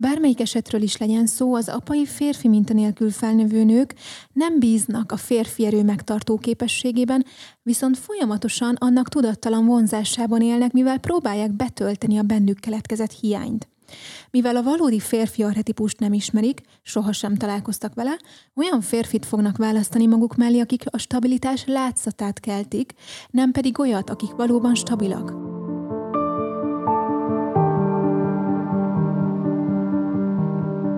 Bármelyik esetről is legyen szó, az apai férfi minta nélkül felnövő nők nem bíznak a férfi erő megtartó képességében, viszont folyamatosan annak tudattalan vonzásában élnek, mivel próbálják betölteni a bennük keletkezett hiányt. Mivel a valódi férfi arhetipust nem ismerik, sohasem találkoztak vele, olyan férfit fognak választani maguk mellé, akik a stabilitás látszatát keltik, nem pedig olyat, akik valóban stabilak.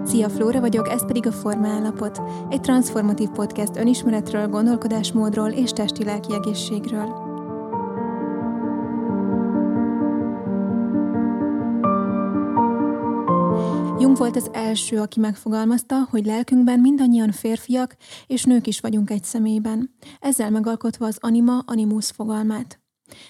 Szia, Flóra vagyok, ez pedig a Formállapot, egy transformatív podcast önismeretről, gondolkodásmódról és testi-lelki egészségről. Jung volt az első, aki megfogalmazta, hogy lelkünkben mindannyian férfiak és nők is vagyunk egy személyben, ezzel megalkotva az anima animus fogalmát.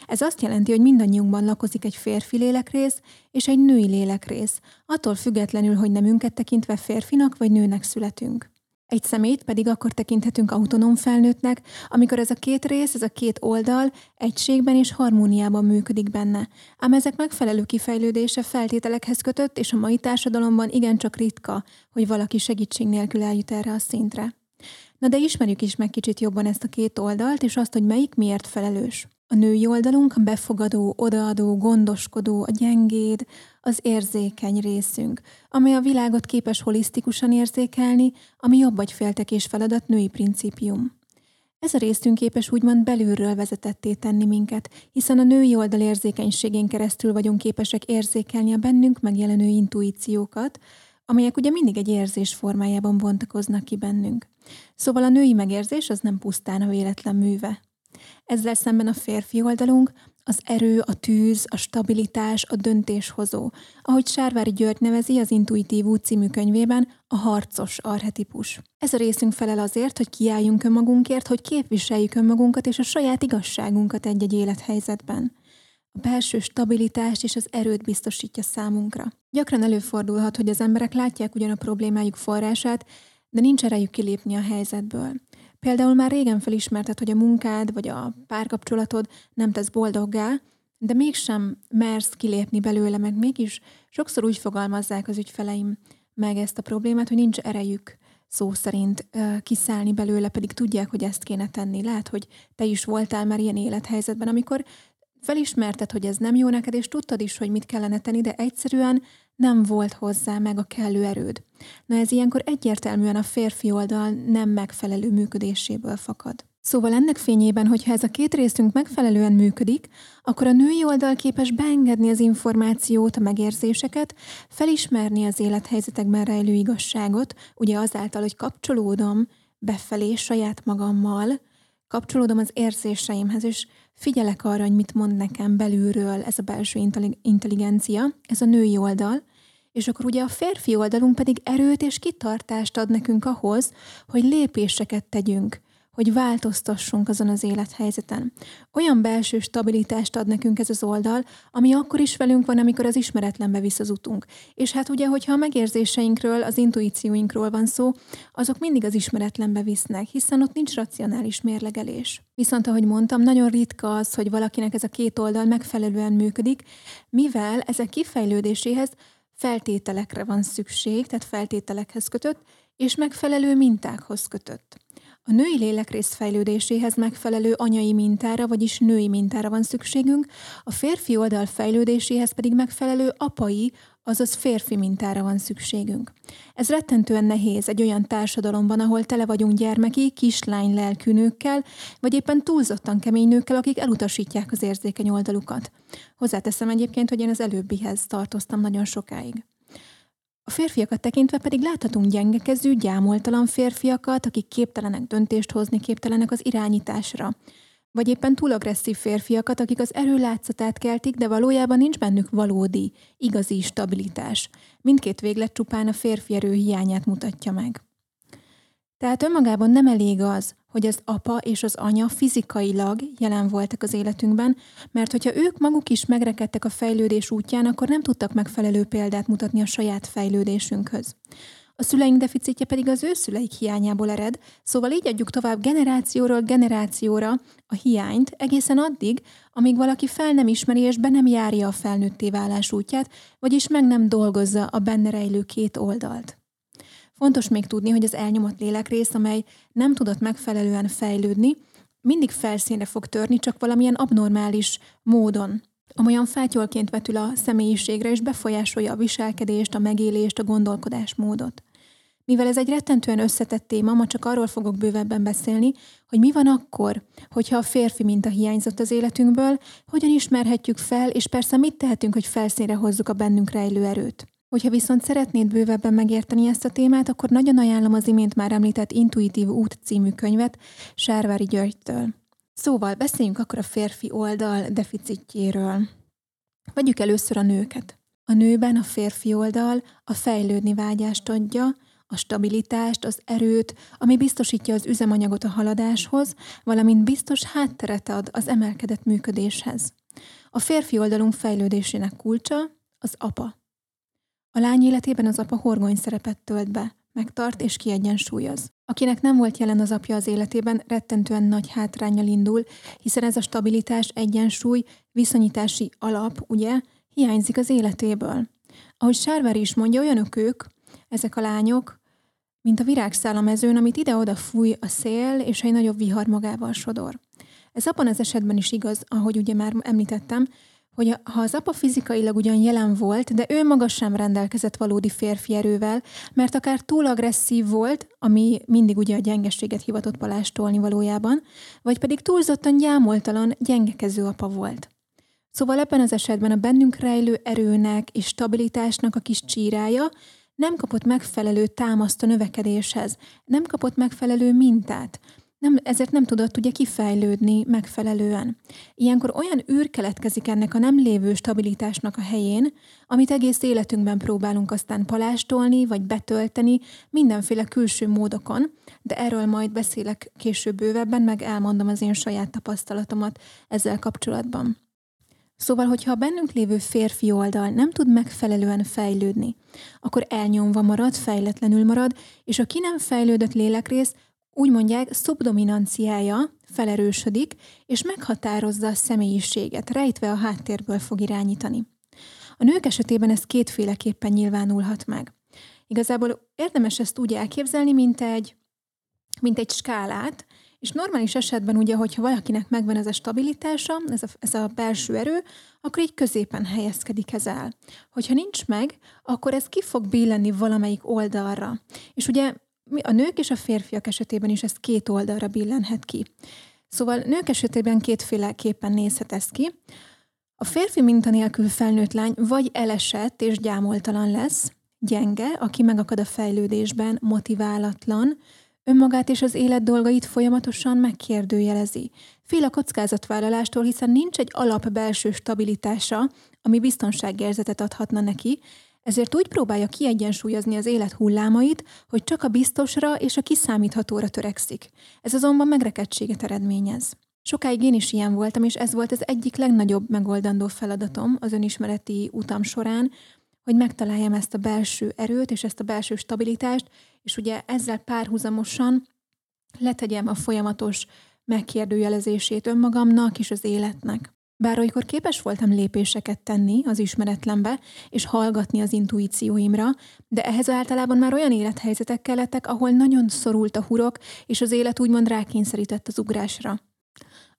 Ez azt jelenti, hogy mindannyiunkban lakozik egy férfi lélekrész és egy női lélekrész, attól függetlenül, hogy nemünket tekintve férfinak vagy nőnek születünk. Egy szemét pedig akkor tekinthetünk autonóm felnőttnek, amikor ez a két rész, ez a két oldal egységben és harmóniában működik benne. Ám ezek megfelelő kifejlődése feltételekhez kötött, és a mai társadalomban igencsak ritka, hogy valaki segítség nélkül eljut erre a szintre. Na de ismerjük is meg kicsit jobban ezt a két oldalt, és azt, hogy melyik miért felelős. A női oldalunk a befogadó, odaadó, gondoskodó, a gyengéd, az érzékeny részünk, amely a világot képes holisztikusan érzékelni, ami jobb vagy féltekés feladat női principium. Ez a részünk képes úgymond belülről vezetetté tenni minket, hiszen a női oldal érzékenységén keresztül vagyunk képesek érzékelni a bennünk megjelenő intuíciókat, amelyek ugye mindig egy érzés formájában bontakoznak ki bennünk. Szóval a női megérzés az nem pusztán a véletlen műve. Ezzel szemben a férfi oldalunk az erő, a tűz, a stabilitás, a döntéshozó. Ahogy Sárvári György nevezi az Intuitív út című könyvében, a harcos arhetipus. Ez a részünk felel azért, hogy kiálljunk önmagunkért, hogy képviseljük önmagunkat és a saját igazságunkat egy-egy élethelyzetben. A belső stabilitást és az erőt biztosítja számunkra. Gyakran előfordulhat, hogy az emberek látják ugyan a problémájuk forrását, de nincs erejük kilépni a helyzetből. Például már régen felismerted, hogy a munkád vagy a párkapcsolatod nem tesz boldoggá, de mégsem mersz kilépni belőle, meg mégis sokszor úgy fogalmazzák az ügyfeleim meg ezt a problémát, hogy nincs erejük szó szerint kiszállni belőle, pedig tudják, hogy ezt kéne tenni. Lehet, hogy te is voltál már ilyen élethelyzetben, amikor felismerted, hogy ez nem jó neked, és tudtad is, hogy mit kellene tenni, de egyszerűen nem volt hozzá meg a kellő erőd. Na ez ilyenkor egyértelműen a férfi oldal nem megfelelő működéséből fakad. Szóval ennek fényében, hogyha ez a két részünk megfelelően működik, akkor a női oldal képes beengedni az információt, a megérzéseket, felismerni az élethelyzetekben rejlő igazságot, ugye azáltal, hogy kapcsolódom befelé saját magammal, kapcsolódom az érzéseimhez, és figyelek arra, hogy mit mond nekem belülről ez a belső intelligencia, ez a női oldal, és akkor ugye a férfi oldalunk pedig erőt és kitartást ad nekünk ahhoz, hogy lépéseket tegyünk, hogy változtassunk azon az élethelyzeten. Olyan belső stabilitást ad nekünk ez az oldal, ami akkor is velünk van, amikor az ismeretlenbe visz az utunk. És hát ugye, hogyha a megérzéseinkről, az intuícióinkról van szó, azok mindig az ismeretlenbe visznek, hiszen ott nincs racionális mérlegelés. Viszont, ahogy mondtam, nagyon ritka az, hogy valakinek ez a két oldal megfelelően működik, mivel ezek kifejlődéséhez feltételekre van szükség, tehát feltételekhez kötött, és megfelelő mintákhoz kötött. A női lélekrész fejlődéséhez megfelelő anyai mintára, vagyis női mintára van szükségünk, a férfi oldal fejlődéséhez pedig megfelelő apai, azaz férfi mintára van szükségünk. Ez rettentően nehéz egy olyan társadalomban, ahol tele vagyunk gyermeki, kislány lelkű nőkkel, vagy éppen túlzottan kemény nőkkel, akik elutasítják az érzékeny oldalukat. Hozzáteszem egyébként, hogy én az előbbihez tartoztam nagyon sokáig. A férfiakat tekintve pedig láthatunk gyengekező, gyámoltalan férfiakat, akik képtelenek döntést hozni, képtelenek az irányításra. Vagy éppen túl agresszív férfiakat, akik az erő látszatát keltik, de valójában nincs bennük valódi, igazi stabilitás. Mindkét véglet csupán a férfi erő hiányát mutatja meg. Tehát önmagában nem elég az, hogy az apa és az anya fizikailag jelen voltak az életünkben, mert hogyha ők maguk is megrekedtek a fejlődés útján, akkor nem tudtak megfelelő példát mutatni a saját fejlődésünkhöz. a szüleink deficitje pedig az ő szüleik hiányából ered, szóval így adjuk tovább generációról generációra a hiányt egészen addig, amíg valaki fel nem ismeri és be nem járja a felnőtté válás útját, vagyis meg nem dolgozza a benne rejlő két oldalt. Fontos még tudni, hogy az elnyomott lélekrész, amely nem tudott megfelelően fejlődni, mindig felszínre fog törni, csak valamilyen abnormális módon. Amolyan fátyolként vetül a személyiségre, és befolyásolja a viselkedést, a megélést, a gondolkodásmódot. Mivel ez egy rettentően összetett téma, ma csak arról fogok bővebben beszélni, hogy mi van akkor, hogyha a férfi minta hiányzott az életünkből, hogyan ismerhetjük fel, és persze mit tehetünk, hogy felszínre hozzuk a bennünk rejlő erőt. Hogyha viszont szeretnéd bővebben megérteni ezt a témát, akkor nagyon ajánlom az imént már említett Intuitív út című könyvet Sárvári Györgytől. Szóval beszéljünk akkor a férfi oldal deficitjéről. Vegyük először a nőket. A nőben a férfi oldal a fejlődni vágyást adja, a stabilitást, az erőt, ami biztosítja az üzemanyagot a haladáshoz, valamint biztos hátteret ad az emelkedett működéshez. A férfi oldalunk fejlődésének kulcsa az apa. A lány életében az apa horgony szerepet tölt be, megtart és kiegyensúlyoz. Akinek nem volt jelen az apja az életében, rettentően nagy hátrányjal indul, hiszen ez a stabilitás, egyensúly, viszonyítási alap, ugye, hiányzik az életéből. Ahogy Sárver is mondja, olyanok ők, ezek a lányok, mint a virágszál a mezőn, amit ide-oda fúj a szél, és egy nagyobb vihar magával sodor. Ez abban az esetben is igaz, ahogy ugye már említettem, hogy ha az apa fizikailag ugyan jelen volt, de ő maga sem rendelkezett valódi férfi erővel, mert akár túl agresszív volt, ami mindig ugye a gyengeséget hivatott palástolni valójában, vagy pedig túlzottan gyámoltalan, gyengekező apa volt. Szóval ebben az esetben a bennünk rejlő erőnek és stabilitásnak a kis csírája nem kapott megfelelő támaszt a növekedéshez, nem kapott megfelelő mintát, nem, ezért nem tudott ugye kifejlődni megfelelően. Ilyenkor olyan űr keletkezik ennek a nem lévő stabilitásnak a helyén, amit egész életünkben próbálunk aztán palástolni, vagy betölteni mindenféle külső módokon, de erről majd beszélek később bővebben, meg elmondom az én saját tapasztalatomat ezzel kapcsolatban. Szóval, hogyha a bennünk lévő férfi oldal nem tud megfelelően fejlődni, akkor elnyomva marad, fejletlenül marad, és a ki nem fejlődött lélekrész úgy mondják, szubdominanciája felerősödik, és meghatározza a személyiséget, rejtve a háttérből fog irányítani. A nők esetében ez kétféleképpen nyilvánulhat meg. Igazából érdemes ezt úgy elképzelni, mint egy, mint egy skálát, és normális esetben ugye, hogyha valakinek megvan ez a stabilitása, ez a, ez a belső erő, akkor így középen helyezkedik ez el. Hogyha nincs meg, akkor ez ki fog billenni valamelyik oldalra. És ugye a nők és a férfiak esetében is ez két oldalra billenhet ki. Szóval nők esetében kétféleképpen nézhet ez ki. A férfi minta nélkül felnőtt lány vagy elesett és gyámoltalan lesz, gyenge, aki megakad a fejlődésben, motiválatlan, önmagát és az élet dolgait folyamatosan megkérdőjelezi. Fél a kockázatvállalástól, hiszen nincs egy alap belső stabilitása, ami biztonságérzetet adhatna neki, ezért úgy próbálja kiegyensúlyozni az élet hullámait, hogy csak a biztosra és a kiszámíthatóra törekszik. Ez azonban megrekedtséget eredményez. Sokáig én is ilyen voltam, és ez volt az egyik legnagyobb megoldandó feladatom az önismereti utam során, hogy megtaláljam ezt a belső erőt és ezt a belső stabilitást, és ugye ezzel párhuzamosan letegyem a folyamatos megkérdőjelezését önmagamnak és az életnek. Bár olykor képes voltam lépéseket tenni az ismeretlenbe, és hallgatni az intuícióimra, de ehhez általában már olyan élethelyzetek kellettek, ahol nagyon szorult a hurok, és az élet úgymond rákényszerített az ugrásra.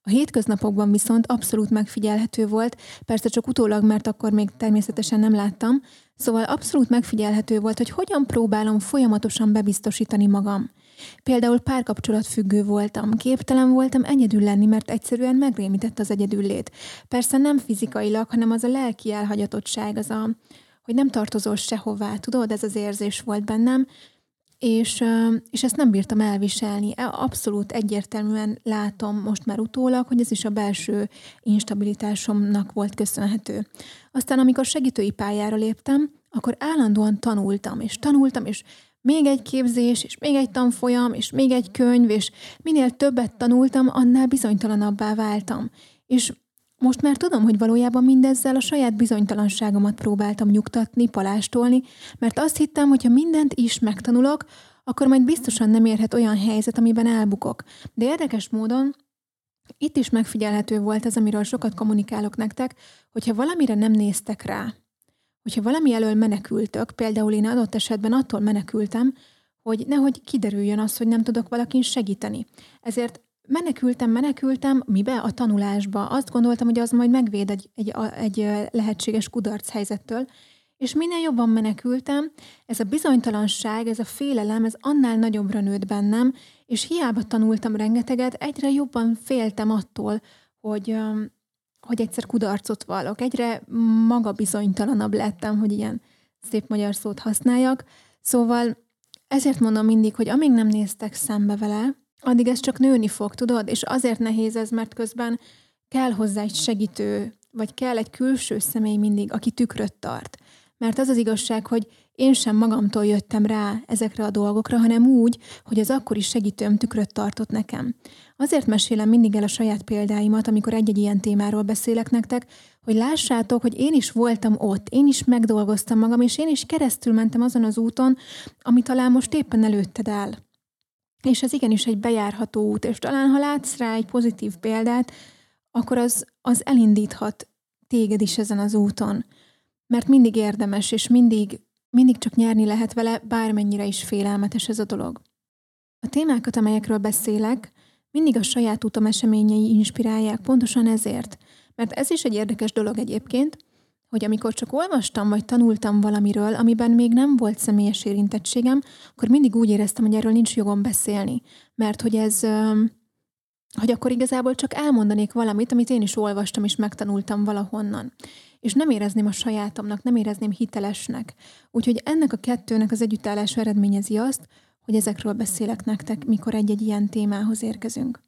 A hétköznapokban viszont abszolút megfigyelhető volt, persze csak utólag, mert akkor még természetesen nem láttam, szóval abszolút megfigyelhető volt, hogy hogyan próbálom folyamatosan bebiztosítani magam. Például párkapcsolat függő voltam, képtelen voltam egyedül lenni, mert egyszerűen megrémített az egyedüllét. Persze nem fizikailag, hanem az a lelki elhagyatottság, az a, hogy nem tartozol sehová, tudod, ez az érzés volt bennem, és, és ezt nem bírtam elviselni. E, abszolút egyértelműen látom most már utólag, hogy ez is a belső instabilitásomnak volt köszönhető. Aztán, amikor segítői pályára léptem, akkor állandóan tanultam, és tanultam, és még egy képzés, és még egy tanfolyam, és még egy könyv, és minél többet tanultam, annál bizonytalanabbá váltam. És most már tudom, hogy valójában mindezzel a saját bizonytalanságomat próbáltam nyugtatni, palástolni, mert azt hittem, hogy ha mindent is megtanulok, akkor majd biztosan nem érhet olyan helyzet, amiben elbukok. De érdekes módon itt is megfigyelhető volt ez, amiről sokat kommunikálok nektek, hogyha valamire nem néztek rá, hogyha valami elől menekültök, például én adott esetben attól menekültem, hogy nehogy kiderüljön az, hogy nem tudok valakin segíteni. Ezért menekültem, menekültem, mibe? A tanulásba. Azt gondoltam, hogy az majd megvéd egy, egy, egy lehetséges kudarc helyzettől, és minél jobban menekültem, ez a bizonytalanság, ez a félelem, ez annál nagyobbra nőtt bennem, és hiába tanultam rengeteget, egyre jobban féltem attól, hogy, hogy egyszer kudarcot vallok. Egyre magabizonytalanabb lettem, hogy ilyen szép magyar szót használjak. Szóval ezért mondom mindig, hogy amíg nem néztek szembe vele, addig ez csak nőni fog, tudod? És azért nehéz ez, mert közben kell hozzá egy segítő, vagy kell egy külső személy mindig, aki tükröt tart. Mert az az igazság, hogy én sem magamtól jöttem rá ezekre a dolgokra, hanem úgy, hogy az akkori segítőm tükröt tartott nekem. Azért mesélem mindig el a saját példáimat, amikor egy-egy ilyen témáról beszélek nektek, hogy lássátok, hogy én is voltam ott, én is megdolgoztam magam, és én is keresztül mentem azon az úton, ami talán most éppen előtted áll. És ez igenis egy bejárható út, és talán ha látsz rá egy pozitív példát, akkor az, az elindíthat téged is ezen az úton. Mert mindig érdemes, és mindig, mindig csak nyerni lehet vele, bármennyire is félelmetes ez a dolog. A témákat, amelyekről beszélek, mindig a saját utam eseményei inspirálják, pontosan ezért. Mert ez is egy érdekes dolog egyébként, hogy amikor csak olvastam vagy tanultam valamiről, amiben még nem volt személyes érintettségem, akkor mindig úgy éreztem, hogy erről nincs jogom beszélni. Mert hogy ez, hogy akkor igazából csak elmondanék valamit, amit én is olvastam és megtanultam valahonnan. És nem érezném a sajátomnak, nem érezném hitelesnek. Úgyhogy ennek a kettőnek az együttállása eredményezi azt, hogy ezekről beszélek nektek, mikor egy-egy ilyen témához érkezünk.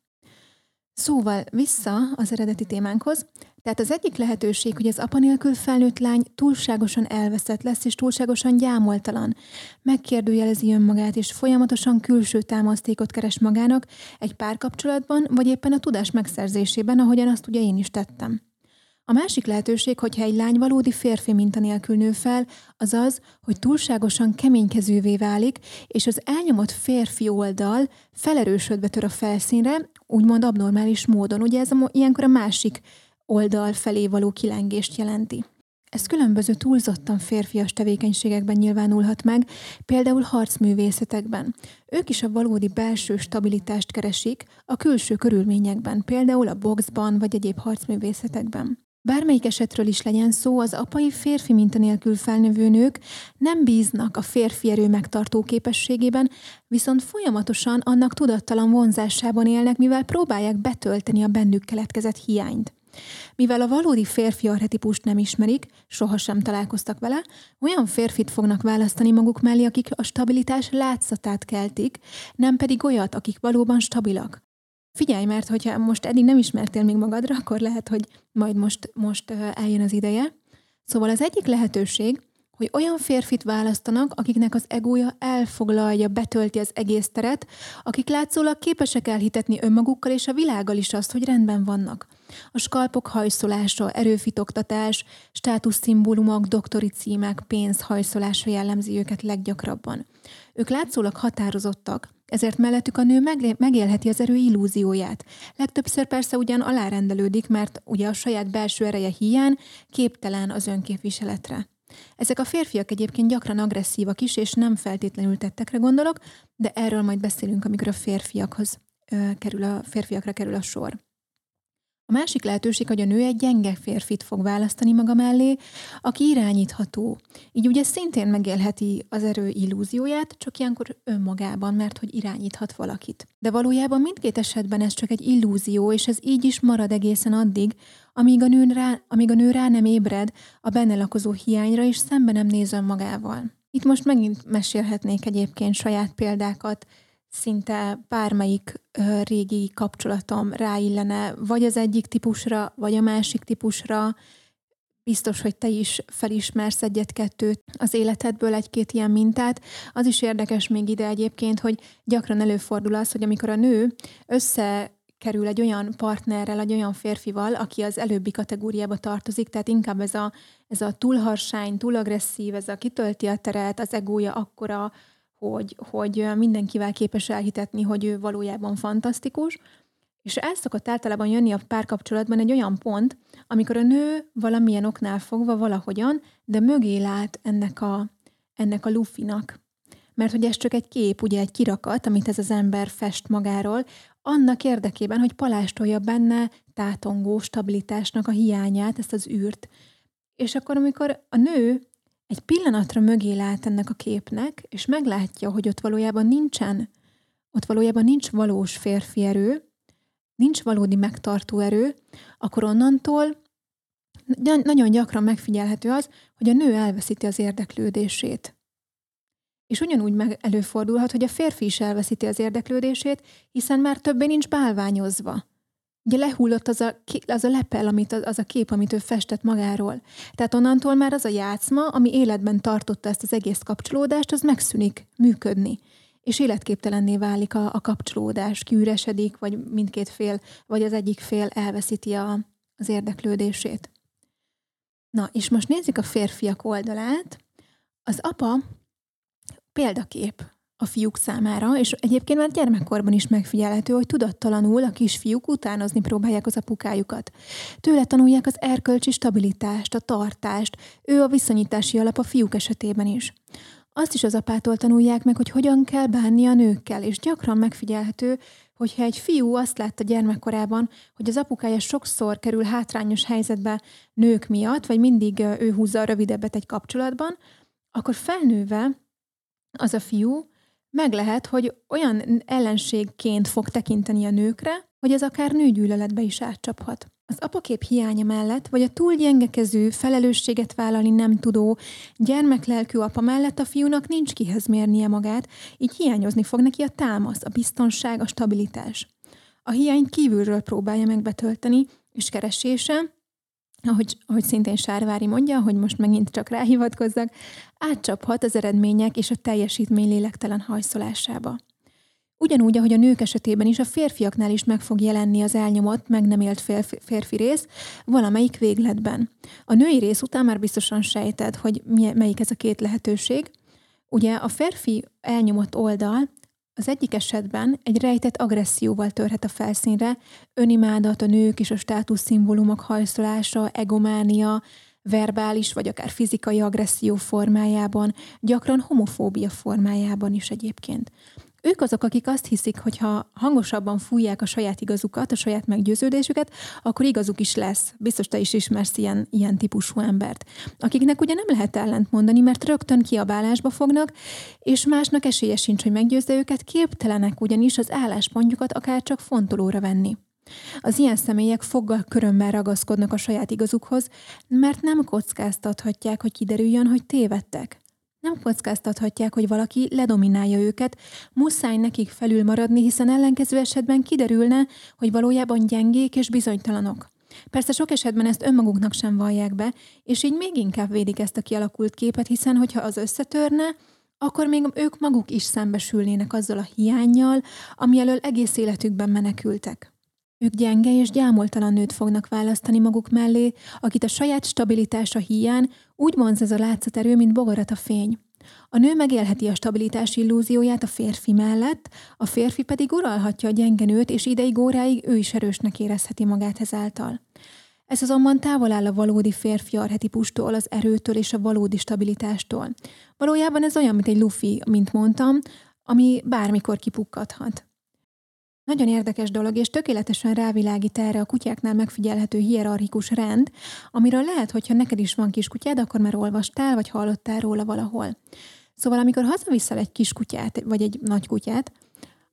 Szóval vissza az eredeti témánkhoz. Tehát az egyik lehetőség, hogy az apa nélkül felnőtt lány túlságosan elveszett lesz, és túlságosan gyámoltalan. Megkérdőjelezi önmagát, és folyamatosan külső támasztékot keres magának egy párkapcsolatban, vagy éppen a tudás megszerzésében, ahogyan azt ugye én is tettem. A másik lehetőség, hogyha egy lány valódi férfi minta nélkül nő fel, az az, hogy túlságosan keménykezővé válik, és az elnyomott férfi oldal felerősödve tör a felszínre, úgymond abnormális módon. Ugye ez a, ilyenkor a másik oldal felé való kilengést jelenti. Ez különböző túlzottan férfias tevékenységekben nyilvánulhat meg, például harcművészetekben. Ők is a valódi belső stabilitást keresik a külső körülményekben, például a boxban vagy egyéb harcművészetekben. Bármelyik esetről is legyen szó, az apai férfi minta nélkül felnövő nők nem bíznak a férfi erő megtartó képességében, viszont folyamatosan annak tudattalan vonzásában élnek, mivel próbálják betölteni a bennük keletkezett hiányt. Mivel a valódi férfi arhetipust nem ismerik, sohasem találkoztak vele, olyan férfit fognak választani maguk mellé, akik a stabilitás látszatát keltik, nem pedig olyat, akik valóban stabilak. Figyelj, mert hogyha most eddig nem ismertél még magadra, akkor lehet, hogy majd most, most eljön az ideje. Szóval az egyik lehetőség, hogy olyan férfit választanak, akiknek az egója elfoglalja, betölti az egész teret, akik látszólag képesek elhitetni önmagukkal és a világgal is azt, hogy rendben vannak. A skalpok hajszolása, erőfitoktatás, státuszszimbólumok, doktori címek, pénz hajszolása jellemzi őket leggyakrabban. Ők látszólag határozottak, ezért mellettük a nő megélheti az erő illúzióját. Legtöbbször persze ugyan alárendelődik, mert ugye a saját belső ereje hiány képtelen az önképviseletre. Ezek a férfiak egyébként gyakran agresszívak is, és nem feltétlenül tettekre gondolok, de erről majd beszélünk, amikor a férfiakhoz kerül a, férfiakra kerül a sor. Másik lehetőség, hogy a nő egy gyenge férfit fog választani maga mellé, aki irányítható. Így ugye szintén megélheti az erő illúzióját, csak ilyenkor önmagában, mert hogy irányíthat valakit. De valójában mindkét esetben ez csak egy illúzió, és ez így is marad egészen addig, amíg a nő rá, amíg a nő rá nem ébred a benne lakozó hiányra, és szembe nem néz önmagával. Itt most megint mesélhetnék egyébként saját példákat, szinte bármelyik régi kapcsolatom ráillene, vagy az egyik típusra, vagy a másik típusra. Biztos, hogy te is felismersz egyet-kettőt az életedből, egy-két ilyen mintát. Az is érdekes még ide egyébként, hogy gyakran előfordul az, hogy amikor a nő össze kerül egy olyan partnerrel, egy olyan férfival, aki az előbbi kategóriába tartozik, tehát inkább ez a, ez a túl harsány, túl agresszív, ez a kitölti a teret, az egója akkora, hogy, hogy mindenkivel képes elhitetni, hogy ő valójában fantasztikus. És el szokott általában jönni a párkapcsolatban egy olyan pont, amikor a nő valamilyen oknál fogva valahogyan, de mögé lát ennek a, ennek a lufinak. Mert hogy ez csak egy kép, ugye egy kirakat, amit ez az ember fest magáról, annak érdekében, hogy palástolja benne tátongó stabilitásnak a hiányát, ezt az űrt. És akkor, amikor a nő egy pillanatra mögé lát ennek a képnek, és meglátja, hogy ott valójában nincsen, ott valójában nincs valós férfi erő, nincs valódi megtartó erő, akkor onnantól nagyon gyakran megfigyelhető az, hogy a nő elveszíti az érdeklődését. És ugyanúgy meg előfordulhat, hogy a férfi is elveszíti az érdeklődését, hiszen már többé nincs bálványozva. Ugye lehullott az a, az a lepel, amit, az a kép, amit ő festett magáról. Tehát onnantól már az a játszma, ami életben tartotta ezt az egész kapcsolódást, az megszűnik működni. És életképtelenné válik a, a kapcsolódás, kiüresedik, vagy mindkét fél, vagy az egyik fél elveszíti a, az érdeklődését. Na, és most nézzük a férfiak oldalát. Az apa példakép a fiúk számára, és egyébként már gyermekkorban is megfigyelhető, hogy tudattalanul a kisfiúk utánozni próbálják az apukájukat. Tőle tanulják az erkölcsi stabilitást, a tartást, ő a viszonyítási alap a fiúk esetében is. Azt is az apától tanulják meg, hogy hogyan kell bánni a nőkkel, és gyakran megfigyelhető, hogyha egy fiú azt látta gyermekkorában, hogy az apukája sokszor kerül hátrányos helyzetbe nők miatt, vagy mindig ő húzza a rövidebbet egy kapcsolatban, akkor felnőve az a fiú meg lehet, hogy olyan ellenségként fog tekinteni a nőkre, hogy ez akár nőgyűlöletbe is átcsaphat. Az apakép hiánya mellett, vagy a túl gyengekező, felelősséget vállalni nem tudó, gyermeklelkű apa mellett a fiúnak nincs kihez mérnie magát, így hiányozni fog neki a támasz, a biztonság, a stabilitás. A hiányt kívülről próbálja megbetölteni, és keresése, ahogy, ahogy szintén Sárvári mondja, hogy most megint csak ráhivatkozzak, átcsaphat az eredmények és a teljesítmény lélektelen hajszolásába. Ugyanúgy, ahogy a nők esetében is, a férfiaknál is meg fog jelenni az elnyomott, meg nem élt férfi, rész valamelyik végletben. A női rész után már biztosan sejted, hogy melyik ez a két lehetőség. Ugye a férfi elnyomott oldal az egyik esetben egy rejtett agresszióval törhet a felszínre, önimádat, a nők és a státuszszimbólumok hajszolása, egománia, verbális vagy akár fizikai agresszió formájában, gyakran homofóbia formájában is egyébként. Ők azok, akik azt hiszik, hogy ha hangosabban fújják a saját igazukat, a saját meggyőződésüket, akkor igazuk is lesz. Biztos te is ismersz ilyen, ilyen típusú embert. Akiknek ugye nem lehet ellent mondani, mert rögtön kiabálásba fognak, és másnak esélye sincs, hogy meggyőzze őket, képtelenek ugyanis az álláspontjukat akár csak fontolóra venni. Az ilyen személyek foggal körömmel ragaszkodnak a saját igazukhoz, mert nem kockáztathatják, hogy kiderüljön, hogy tévedtek. Nem kockáztathatják, hogy valaki ledominálja őket, muszáj nekik felül maradni, hiszen ellenkező esetben kiderülne, hogy valójában gyengék és bizonytalanok. Persze sok esetben ezt önmaguknak sem vallják be, és így még inkább védik ezt a kialakult képet, hiszen hogyha az összetörne, akkor még ők maguk is szembesülnének azzal a hiányjal, ami elől egész életükben menekültek. Ők gyenge és gyámoltalan nőt fognak választani maguk mellé, akit a saját stabilitása hiány úgy vonz ez a látszaterő, mint bogarat a fény. A nő megélheti a stabilitás illúzióját a férfi mellett, a férfi pedig uralhatja a gyenge nőt, és ideig óráig ő is erősnek érezheti magát ezáltal. Ez azonban távol áll a valódi férfi arhetipustól, az erőtől és a valódi stabilitástól. Valójában ez olyan, mint egy lufi, mint mondtam, ami bármikor kipukkadhat. Nagyon érdekes dolog, és tökéletesen rávilágít erre a kutyáknál megfigyelhető hierarchikus rend, amiről lehet, hogyha neked is van kiskutyád, akkor már olvastál, vagy hallottál róla valahol. Szóval, amikor hazaviszel egy kiskutyát, vagy egy nagy kutyát,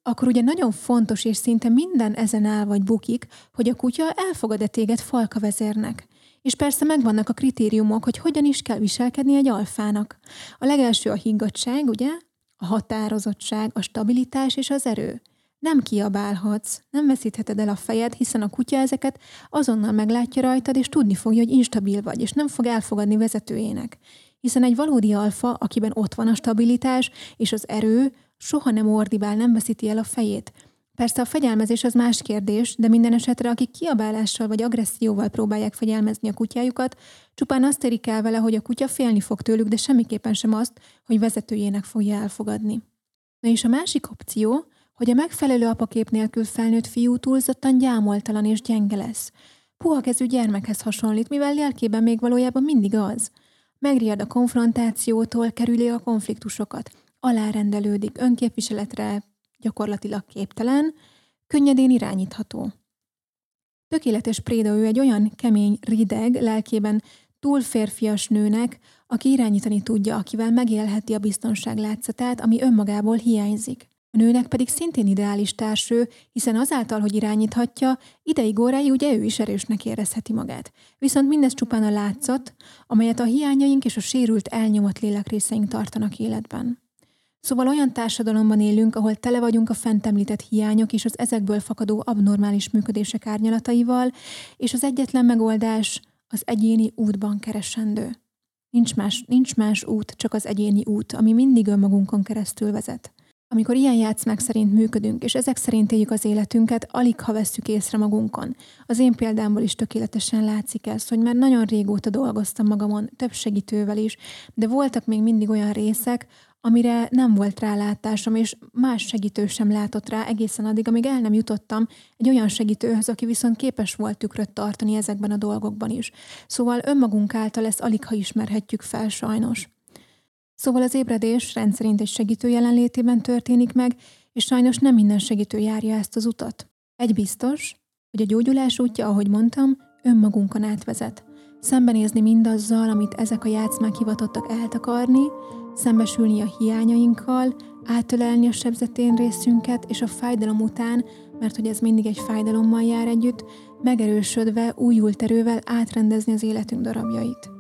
akkor ugye nagyon fontos, és szinte minden ezen áll vagy bukik, hogy a kutya elfogad-e téged falkavezérnek. És persze megvannak a kritériumok, hogy hogyan is kell viselkedni egy alfának. A legelső a higgadság, ugye? A határozottság, a stabilitás és az erő. Nem kiabálhatsz, nem veszítheted el a fejed, hiszen a kutya ezeket azonnal meglátja rajtad, és tudni fogja, hogy instabil vagy, és nem fog elfogadni vezetőjének. Hiszen egy valódi alfa, akiben ott van a stabilitás és az erő, soha nem ordibál, nem veszíti el a fejét. Persze a fegyelmezés az más kérdés, de minden esetre akik kiabálással vagy agresszióval próbálják fegyelmezni a kutyájukat, csupán azt érik el vele, hogy a kutya félni fog tőlük, de semmiképpen sem azt, hogy vezetőjének fogja elfogadni. Na és a másik opció, hogy a megfelelő apakép nélkül felnőtt fiú túlzottan gyámoltalan és gyenge lesz. Puha kezű gyermekhez hasonlít, mivel lelkében még valójában mindig az. Megriad a konfrontációtól, kerüli a konfliktusokat, alárendelődik, önképviseletre gyakorlatilag képtelen, könnyedén irányítható. Tökéletes préda ő egy olyan kemény, rideg, lelkében túl férfias nőnek, aki irányítani tudja, akivel megélheti a biztonság látszatát, ami önmagából hiányzik. A nőnek pedig szintén ideális társő, hiszen azáltal, hogy irányíthatja, ideig óráig ugye ő is erősnek érezheti magát. Viszont mindez csupán a látszat, amelyet a hiányaink és a sérült elnyomott lélekrészeink tartanak életben. Szóval olyan társadalomban élünk, ahol tele vagyunk a fent említett hiányok és az ezekből fakadó abnormális működések árnyalataival, és az egyetlen megoldás az egyéni útban keresendő. Nincs más, nincs más út, csak az egyéni út, ami mindig önmagunkon keresztül vezet. Amikor ilyen játszmák szerint működünk, és ezek szerint éljük az életünket, alig ha vesszük észre magunkon. Az én példámból is tökéletesen látszik ez, hogy már nagyon régóta dolgoztam magamon, több segítővel is, de voltak még mindig olyan részek, amire nem volt rálátásom, és más segítő sem látott rá egészen addig, amíg el nem jutottam egy olyan segítőhöz, aki viszont képes volt tükröt tartani ezekben a dolgokban is. Szóval önmagunk által ezt alig ha ismerhetjük fel sajnos. Szóval az ébredés rendszerint egy segítő jelenlétében történik meg, és sajnos nem minden segítő járja ezt az utat. Egy biztos, hogy a gyógyulás útja, ahogy mondtam, önmagunkon átvezet. Szembenézni mindazzal, amit ezek a játszmák hivatottak eltakarni, szembesülni a hiányainkkal, átölelni a sebzetén részünket, és a fájdalom után, mert hogy ez mindig egy fájdalommal jár együtt, megerősödve, újult erővel átrendezni az életünk darabjait.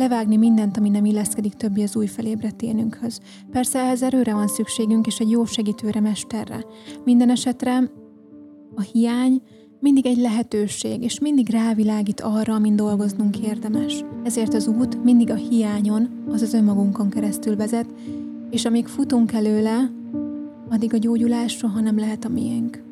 Levágni mindent, ami nem illeszkedik többi az új felébredt énünkhöz. Persze ehhez erőre van szükségünk, és egy jó segítőre, mesterre. Minden esetre a hiány mindig egy lehetőség, és mindig rávilágít arra, amin dolgoznunk érdemes. Ezért az út mindig a hiányon, azaz önmagunkon keresztül vezet, és amíg futunk előle, addig a gyógyulás soha nem lehet a miénk.